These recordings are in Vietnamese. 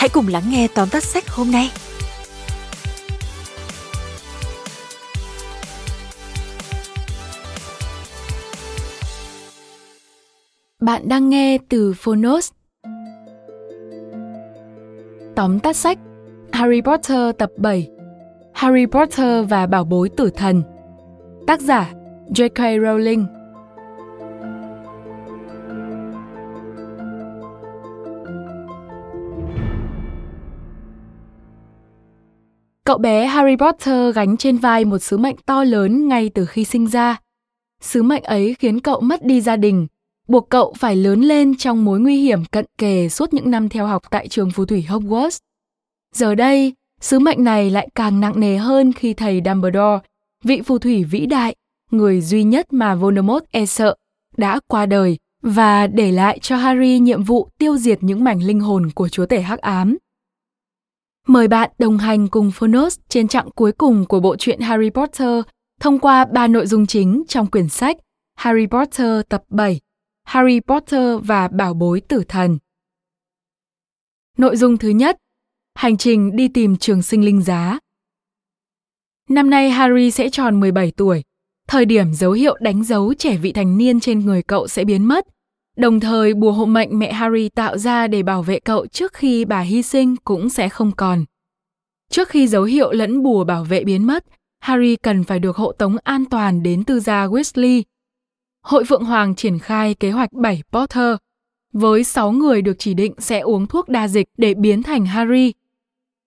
hãy cùng lắng nghe tóm tắt sách hôm nay. Bạn đang nghe từ Phonos. Tóm tắt sách, Harry Potter tập 7 Harry Potter và Bảo bối tử thần Tác giả J.K. Rowling Cậu bé Harry Potter gánh trên vai một sứ mệnh to lớn ngay từ khi sinh ra. Sứ mệnh ấy khiến cậu mất đi gia đình, buộc cậu phải lớn lên trong mối nguy hiểm cận kề suốt những năm theo học tại trường phù thủy Hogwarts. Giờ đây, sứ mệnh này lại càng nặng nề hơn khi thầy Dumbledore, vị phù thủy vĩ đại, người duy nhất mà Voldemort e sợ, đã qua đời và để lại cho Harry nhiệm vụ tiêu diệt những mảnh linh hồn của chúa tể hắc ám. Mời bạn đồng hành cùng Phonos trên chặng cuối cùng của bộ truyện Harry Potter thông qua ba nội dung chính trong quyển sách Harry Potter tập 7, Harry Potter và Bảo bối tử thần. Nội dung thứ nhất, hành trình đi tìm trường sinh linh giá. Năm nay Harry sẽ tròn 17 tuổi, thời điểm dấu hiệu đánh dấu trẻ vị thành niên trên người cậu sẽ biến mất – Đồng thời bùa hộ mệnh mẹ Harry tạo ra để bảo vệ cậu trước khi bà hy sinh cũng sẽ không còn. Trước khi dấu hiệu lẫn bùa bảo vệ biến mất, Harry cần phải được hộ tống an toàn đến tư gia Weasley. Hội Phượng Hoàng triển khai kế hoạch 7 Potter, với 6 người được chỉ định sẽ uống thuốc đa dịch để biến thành Harry.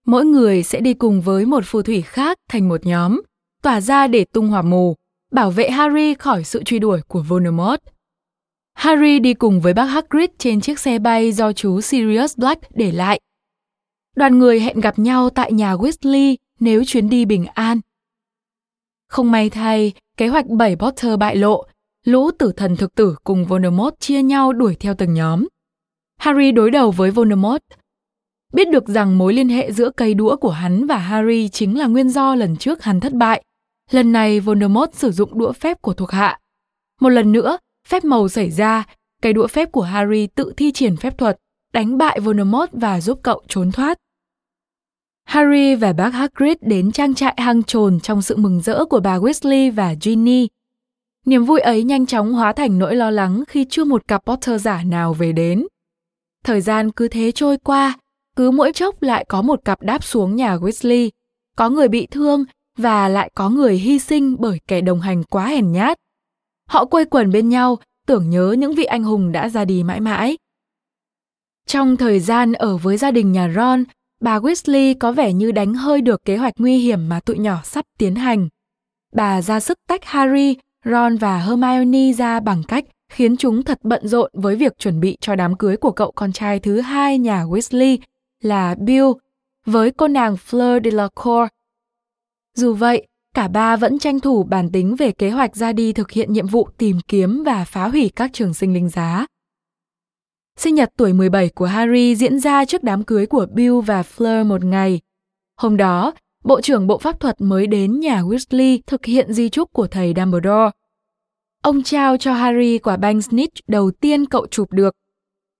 Mỗi người sẽ đi cùng với một phù thủy khác thành một nhóm, tỏa ra để tung hỏa mù, bảo vệ Harry khỏi sự truy đuổi của Voldemort. Harry đi cùng với bác Hagrid trên chiếc xe bay do chú Sirius Black để lại. Đoàn người hẹn gặp nhau tại nhà Weasley nếu chuyến đi bình an. Không may thay, kế hoạch 7 Potter bại lộ, lũ tử thần thực tử cùng Voldemort chia nhau đuổi theo từng nhóm. Harry đối đầu với Voldemort. Biết được rằng mối liên hệ giữa cây đũa của hắn và Harry chính là nguyên do lần trước hắn thất bại. Lần này Voldemort sử dụng đũa phép của thuộc hạ. Một lần nữa, phép màu xảy ra, cây đũa phép của Harry tự thi triển phép thuật, đánh bại Voldemort và giúp cậu trốn thoát. Harry và bác Hagrid đến trang trại hang trồn trong sự mừng rỡ của bà Weasley và Ginny. Niềm vui ấy nhanh chóng hóa thành nỗi lo lắng khi chưa một cặp Potter giả nào về đến. Thời gian cứ thế trôi qua, cứ mỗi chốc lại có một cặp đáp xuống nhà Weasley, có người bị thương và lại có người hy sinh bởi kẻ đồng hành quá hèn nhát. Họ quây quần bên nhau, tưởng nhớ những vị anh hùng đã ra đi mãi mãi. Trong thời gian ở với gia đình nhà Ron, bà Weasley có vẻ như đánh hơi được kế hoạch nguy hiểm mà tụi nhỏ sắp tiến hành. Bà ra sức tách Harry, Ron và Hermione ra bằng cách khiến chúng thật bận rộn với việc chuẩn bị cho đám cưới của cậu con trai thứ hai nhà Weasley là Bill với cô nàng Fleur Delacour. Dù vậy, cả ba vẫn tranh thủ bàn tính về kế hoạch ra đi thực hiện nhiệm vụ tìm kiếm và phá hủy các trường sinh linh giá. Sinh nhật tuổi 17 của Harry diễn ra trước đám cưới của Bill và Fleur một ngày. Hôm đó, Bộ trưởng Bộ Pháp thuật mới đến nhà Weasley thực hiện di chúc của thầy Dumbledore. Ông trao cho Harry quả banh snitch đầu tiên cậu chụp được,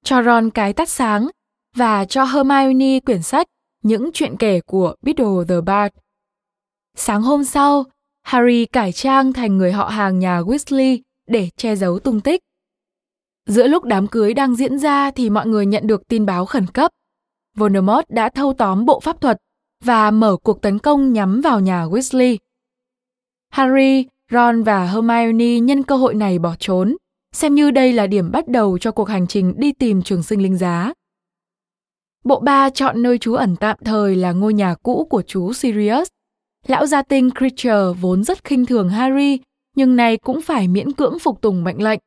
cho Ron cái tắt sáng và cho Hermione quyển sách Những chuyện kể của Biddle the Bard. Sáng hôm sau, Harry cải trang thành người họ hàng nhà Weasley để che giấu tung tích. Giữa lúc đám cưới đang diễn ra thì mọi người nhận được tin báo khẩn cấp. Voldemort đã thâu tóm bộ pháp thuật và mở cuộc tấn công nhắm vào nhà Weasley. Harry, Ron và Hermione nhân cơ hội này bỏ trốn, xem như đây là điểm bắt đầu cho cuộc hành trình đi tìm trường sinh linh giá. Bộ ba chọn nơi trú ẩn tạm thời là ngôi nhà cũ của chú Sirius. Lão gia tinh Creature vốn rất khinh thường Harry, nhưng nay cũng phải miễn cưỡng phục tùng mệnh lệnh,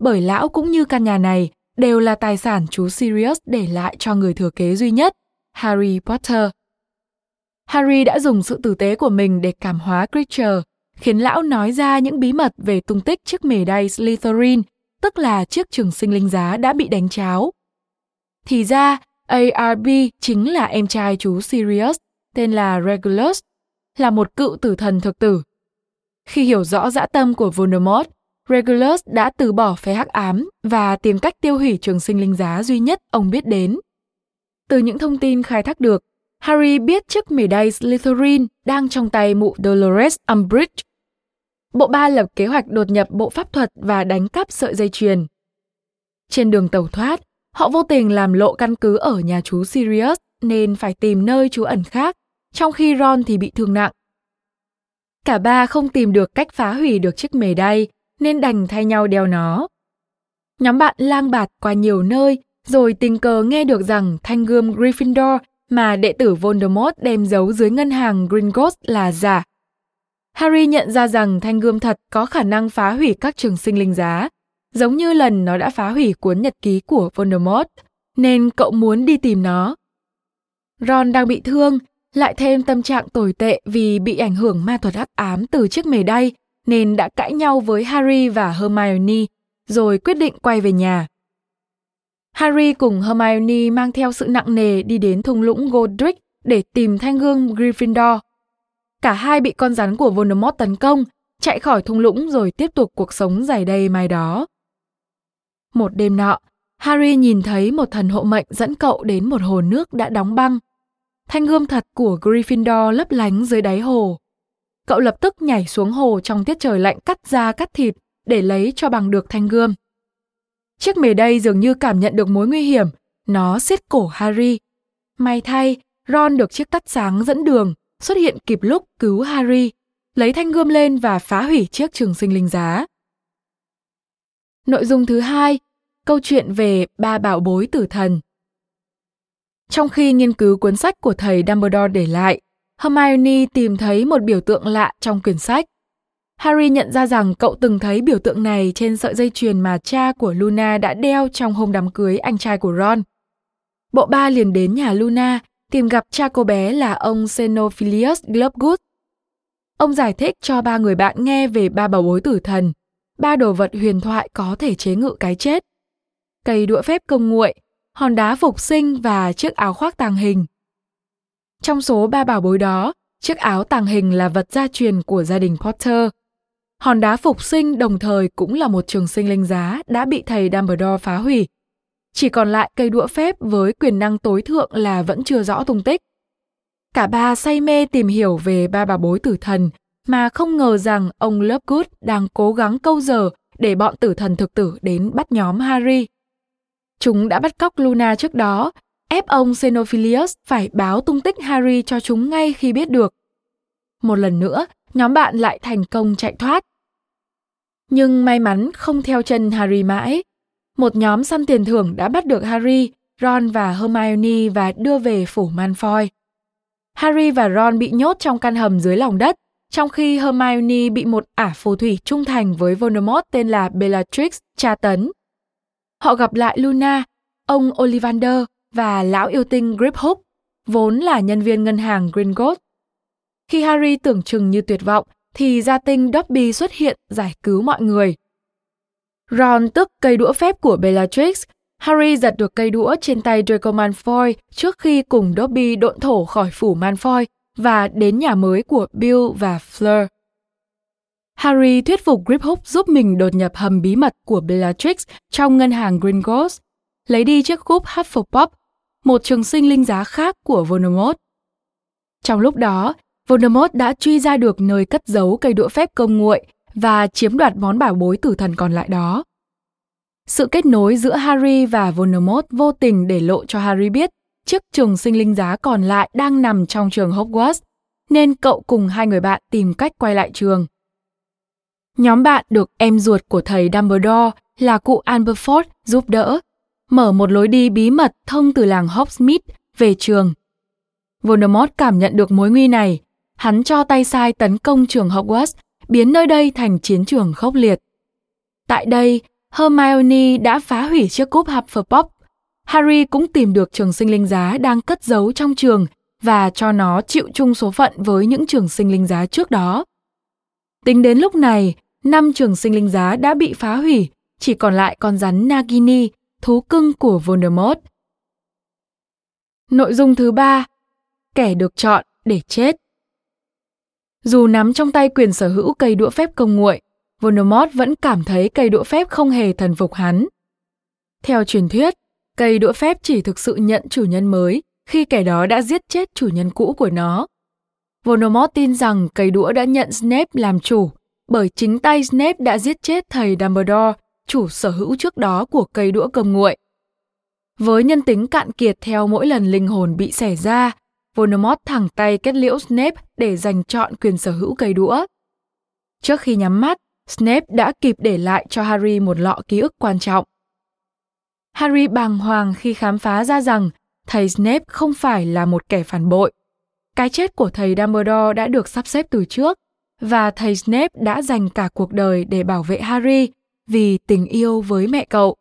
bởi lão cũng như căn nhà này đều là tài sản chú Sirius để lại cho người thừa kế duy nhất, Harry Potter. Harry đã dùng sự tử tế của mình để cảm hóa Creature, khiến lão nói ra những bí mật về tung tích chiếc mề đay Slytherin, tức là chiếc trường sinh linh giá đã bị đánh cháo. Thì ra, ARB chính là em trai chú Sirius, tên là Regulus, là một cựu tử thần thực tử. Khi hiểu rõ dã tâm của Voldemort, Regulus đã từ bỏ phế hắc ám và tìm cách tiêu hủy trường sinh linh giá duy nhất ông biết đến. Từ những thông tin khai thác được, Harry biết chiếc mề đay Slytherin đang trong tay mụ Dolores Umbridge. Bộ ba lập kế hoạch đột nhập bộ pháp thuật và đánh cắp sợi dây chuyền. Trên đường tàu thoát, họ vô tình làm lộ căn cứ ở nhà chú Sirius nên phải tìm nơi trú ẩn khác, trong khi Ron thì bị thương nặng. Cả ba không tìm được cách phá hủy được chiếc mề đay nên đành thay nhau đeo nó. Nhóm bạn lang bạt qua nhiều nơi rồi tình cờ nghe được rằng thanh gươm Gryffindor mà đệ tử Voldemort đem giấu dưới ngân hàng Gringotts là giả. Harry nhận ra rằng thanh gươm thật có khả năng phá hủy các trường sinh linh giá, giống như lần nó đã phá hủy cuốn nhật ký của Voldemort, nên cậu muốn đi tìm nó. Ron đang bị thương, lại thêm tâm trạng tồi tệ vì bị ảnh hưởng ma thuật hắc ám từ chiếc mề đay, nên đã cãi nhau với Harry và Hermione, rồi quyết định quay về nhà. Harry cùng Hermione mang theo sự nặng nề đi đến thung lũng Godric để tìm thanh gương Gryffindor. Cả hai bị con rắn của Voldemort tấn công, chạy khỏi thung lũng rồi tiếp tục cuộc sống dài đầy mai đó. Một đêm nọ, Harry nhìn thấy một thần hộ mệnh dẫn cậu đến một hồ nước đã đóng băng. Thanh gươm thật của Gryffindor lấp lánh dưới đáy hồ. Cậu lập tức nhảy xuống hồ trong tiết trời lạnh cắt da cắt thịt để lấy cho bằng được thanh gươm. Chiếc mề đây dường như cảm nhận được mối nguy hiểm, nó siết cổ Harry. May thay, Ron được chiếc tắt sáng dẫn đường, xuất hiện kịp lúc cứu Harry, lấy thanh gươm lên và phá hủy chiếc trường sinh linh giá. Nội dung thứ hai, câu chuyện về ba bảo bối tử thần. Trong khi nghiên cứu cuốn sách của thầy Dumbledore để lại, Hermione tìm thấy một biểu tượng lạ trong quyển sách. Harry nhận ra rằng cậu từng thấy biểu tượng này trên sợi dây chuyền mà cha của Luna đã đeo trong hôm đám cưới anh trai của Ron. Bộ ba liền đến nhà Luna tìm gặp cha cô bé là ông Xenophilius Globgood. Ông giải thích cho ba người bạn nghe về ba bảo bối tử thần, ba đồ vật huyền thoại có thể chế ngự cái chết. Cây đũa phép công nguội, hòn đá phục sinh và chiếc áo khoác tàng hình. Trong số ba bảo bối đó, chiếc áo tàng hình là vật gia truyền của gia đình Potter. Hòn đá phục sinh đồng thời cũng là một trường sinh linh giá đã bị thầy Dumbledore phá hủy. Chỉ còn lại cây đũa phép với quyền năng tối thượng là vẫn chưa rõ tung tích. Cả ba say mê tìm hiểu về ba bà bối tử thần mà không ngờ rằng ông Lovegood đang cố gắng câu giờ để bọn tử thần thực tử đến bắt nhóm Harry. Chúng đã bắt cóc Luna trước đó, ép ông Xenophilius phải báo tung tích Harry cho chúng ngay khi biết được. Một lần nữa, nhóm bạn lại thành công chạy thoát. Nhưng may mắn không theo chân Harry mãi. Một nhóm săn tiền thưởng đã bắt được Harry, Ron và Hermione và đưa về phủ Malfoy. Harry và Ron bị nhốt trong căn hầm dưới lòng đất, trong khi Hermione bị một ả phù thủy trung thành với Voldemort tên là Bellatrix tra tấn. Họ gặp lại Luna, ông Ollivander và lão yêu tinh Griphook, vốn là nhân viên ngân hàng Gringotts. Khi Harry tưởng chừng như tuyệt vọng, thì gia tinh Dobby xuất hiện giải cứu mọi người. Ron tức cây đũa phép của Bellatrix. Harry giật được cây đũa trên tay Draco Malfoy trước khi cùng Dobby độn thổ khỏi phủ Malfoy và đến nhà mới của Bill và Fleur. Harry thuyết phục Griphook giúp mình đột nhập hầm bí mật của Bellatrix trong ngân hàng Gringotts, lấy đi chiếc cúp Hufflepuff, một trường sinh linh giá khác của Voldemort. Trong lúc đó, Voldemort đã truy ra được nơi cất giấu cây đũa phép công nguội và chiếm đoạt món bảo bối tử thần còn lại đó. Sự kết nối giữa Harry và Voldemort vô tình để lộ cho Harry biết chiếc trường sinh linh giá còn lại đang nằm trong trường Hogwarts, nên cậu cùng hai người bạn tìm cách quay lại trường. Nhóm bạn được em ruột của thầy Dumbledore là cụ Amberford giúp đỡ, mở một lối đi bí mật thông từ làng Hogsmeade về trường. Voldemort cảm nhận được mối nguy này, hắn cho tay sai tấn công trường Hogwarts, biến nơi đây thành chiến trường khốc liệt. Tại đây, Hermione đã phá hủy chiếc cúp Hufflepuff. Harry cũng tìm được trường sinh linh giá đang cất giấu trong trường và cho nó chịu chung số phận với những trường sinh linh giá trước đó. Tính đến lúc này, năm trường sinh linh giá đã bị phá hủy, chỉ còn lại con rắn Nagini, thú cưng của Voldemort. Nội dung thứ ba, kẻ được chọn để chết. Dù nắm trong tay quyền sở hữu cây đũa phép công nguội, Voldemort vẫn cảm thấy cây đũa phép không hề thần phục hắn. Theo truyền thuyết, cây đũa phép chỉ thực sự nhận chủ nhân mới khi kẻ đó đã giết chết chủ nhân cũ của nó. Voldemort tin rằng cây đũa đã nhận Snape làm chủ bởi chính tay Snape đã giết chết thầy Dumbledore, chủ sở hữu trước đó của cây đũa cầm nguội. Với nhân tính cạn kiệt theo mỗi lần linh hồn bị xẻ ra, Voldemort thẳng tay kết liễu Snape để giành chọn quyền sở hữu cây đũa. Trước khi nhắm mắt, Snape đã kịp để lại cho Harry một lọ ký ức quan trọng. Harry bàng hoàng khi khám phá ra rằng thầy Snape không phải là một kẻ phản bội. Cái chết của thầy Dumbledore đã được sắp xếp từ trước và thầy Snape đã dành cả cuộc đời để bảo vệ Harry vì tình yêu với mẹ cậu.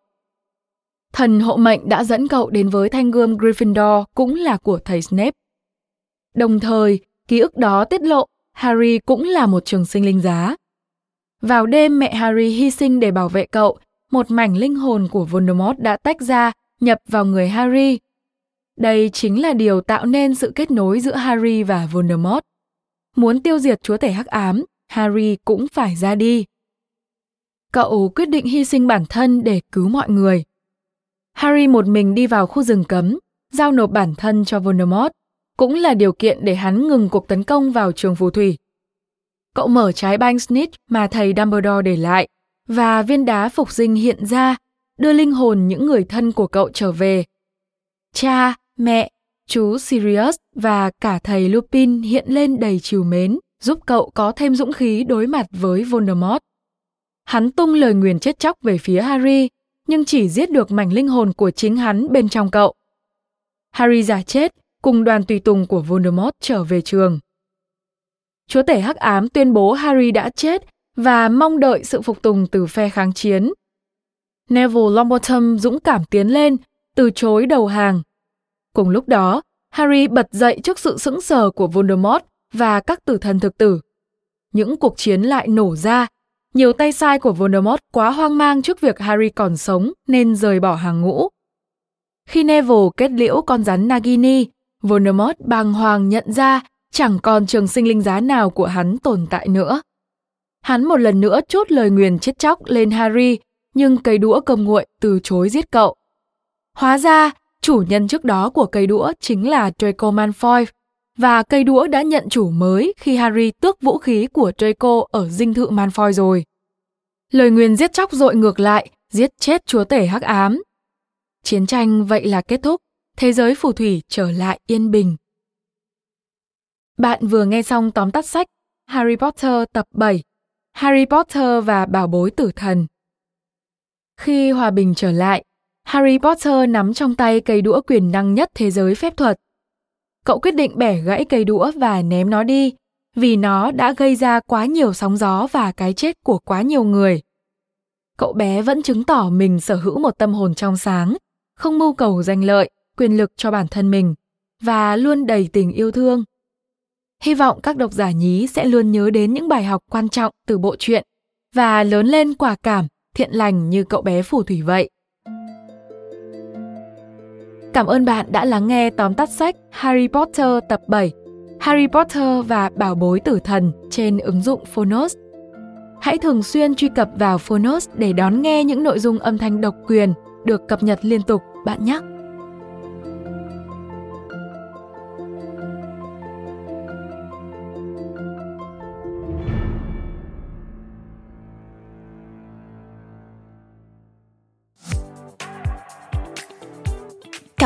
Thần hộ mệnh đã dẫn cậu đến với thanh gươm Gryffindor cũng là của thầy Snape. Đồng thời, ký ức đó tiết lộ Harry cũng là một trường sinh linh giá. Vào đêm mẹ Harry hy sinh để bảo vệ cậu, một mảnh linh hồn của Voldemort đã tách ra, nhập vào người Harry. Đây chính là điều tạo nên sự kết nối giữa Harry và Voldemort. Muốn tiêu diệt chúa tể hắc ám, Harry cũng phải ra đi. Cậu quyết định hy sinh bản thân để cứu mọi người. Harry một mình đi vào khu rừng cấm, giao nộp bản thân cho Voldemort, cũng là điều kiện để hắn ngừng cuộc tấn công vào trường phù thủy. Cậu mở trái banh snitch mà thầy Dumbledore để lại, và viên đá phục sinh hiện ra, đưa linh hồn những người thân của cậu trở về. Cha, mẹ, chú Sirius và cả thầy Lupin hiện lên đầy chiều mến, giúp cậu có thêm dũng khí đối mặt với Voldemort. Hắn tung lời nguyền chết chóc về phía Harry, nhưng chỉ giết được mảnh linh hồn của chính hắn bên trong cậu. Harry giả chết, cùng đoàn tùy tùng của Voldemort trở về trường. Chúa tể hắc ám tuyên bố Harry đã chết và mong đợi sự phục tùng từ phe kháng chiến. Neville Longbottom dũng cảm tiến lên, từ chối đầu hàng. Cùng lúc đó, Harry bật dậy trước sự sững sờ của Voldemort và các tử thần thực tử. Những cuộc chiến lại nổ ra. Nhiều tay sai của Voldemort quá hoang mang trước việc Harry còn sống nên rời bỏ hàng ngũ. Khi Neville kết liễu con rắn Nagini, Voldemort bàng hoàng nhận ra chẳng còn trường sinh linh giá nào của hắn tồn tại nữa. Hắn một lần nữa chốt lời nguyền chết chóc lên Harry, nhưng cây đũa cầm nguội từ chối giết cậu. Hóa ra, chủ nhân trước đó của cây đũa chính là Draco Malfoy, và cây đũa đã nhận chủ mới khi Harry tước vũ khí của Draco ở dinh thự Malfoy rồi. Lời nguyền giết chóc dội ngược lại, giết chết chúa tể hắc ám. Chiến tranh vậy là kết thúc, thế giới phù thủy trở lại yên bình. Bạn vừa nghe xong tóm tắt sách Harry Potter tập 7 Harry Potter và bảo bối tử thần. Khi hòa bình trở lại, Harry Potter nắm trong tay cây đũa quyền năng nhất thế giới phép thuật. Cậu quyết định bẻ gãy cây đũa và ném nó đi, vì nó đã gây ra quá nhiều sóng gió và cái chết của quá nhiều người. Cậu bé vẫn chứng tỏ mình sở hữu một tâm hồn trong sáng, không mưu cầu danh lợi, quyền lực cho bản thân mình và luôn đầy tình yêu thương. Hy vọng các độc giả nhí sẽ luôn nhớ đến những bài học quan trọng từ bộ truyện và lớn lên quả cảm, thiện lành như cậu bé phù thủy vậy. Cảm ơn bạn đã lắng nghe tóm tắt sách Harry Potter tập 7 Harry Potter và Bảo bối tử thần trên ứng dụng Phonos. Hãy thường xuyên truy cập vào Phonos để đón nghe những nội dung âm thanh độc quyền được cập nhật liên tục, bạn nhé.